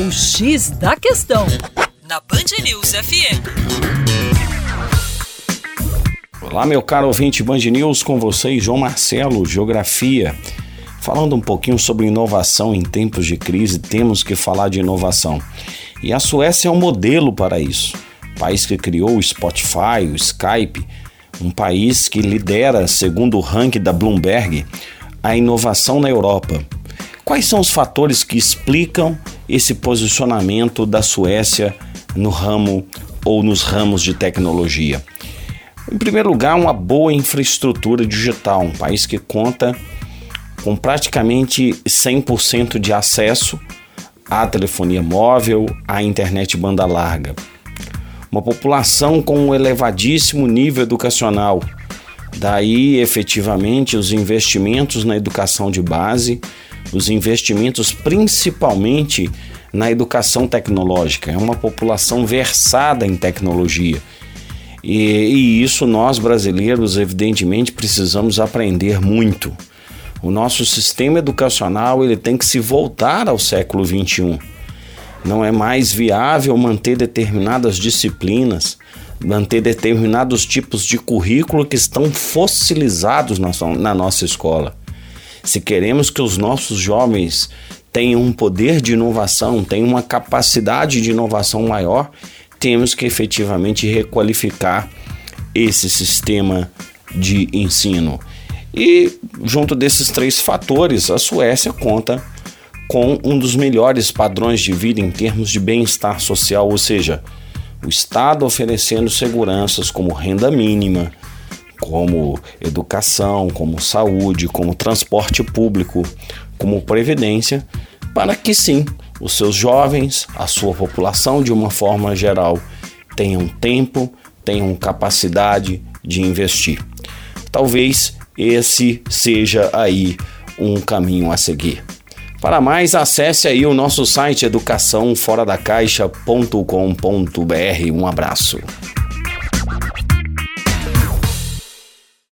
O X da Questão, na Band News FM. Olá, meu caro ouvinte Band News, com vocês, João Marcelo, Geografia. Falando um pouquinho sobre inovação em tempos de crise, temos que falar de inovação. E a Suécia é um modelo para isso. País que criou o Spotify, o Skype, um país que lidera, segundo o ranking da Bloomberg, a inovação na Europa. Quais são os fatores que explicam esse posicionamento da Suécia no ramo ou nos ramos de tecnologia? Em primeiro lugar, uma boa infraestrutura digital, um país que conta com praticamente 100% de acesso à telefonia móvel, à internet banda larga. Uma população com um elevadíssimo nível educacional. Daí, efetivamente, os investimentos na educação de base, os investimentos principalmente na educação tecnológica. É uma população versada em tecnologia. E, e isso nós brasileiros, evidentemente, precisamos aprender muito. O nosso sistema educacional ele tem que se voltar ao século XXI. Não é mais viável manter determinadas disciplinas, manter determinados tipos de currículo que estão fossilizados na, na nossa escola. Se queremos que os nossos jovens tenham um poder de inovação, tenham uma capacidade de inovação maior, temos que efetivamente requalificar esse sistema de ensino. E junto desses três fatores, a Suécia conta com um dos melhores padrões de vida em termos de bem-estar social, ou seja, o Estado oferecendo seguranças como renda mínima, como educação, como saúde, como transporte público, como previdência, para que sim, os seus jovens, a sua população de uma forma geral, tenham tempo, tenham capacidade de investir. Talvez esse seja aí um caminho a seguir. Para mais, acesse aí o nosso site educaçãoforadacaixa.com.br. Um abraço.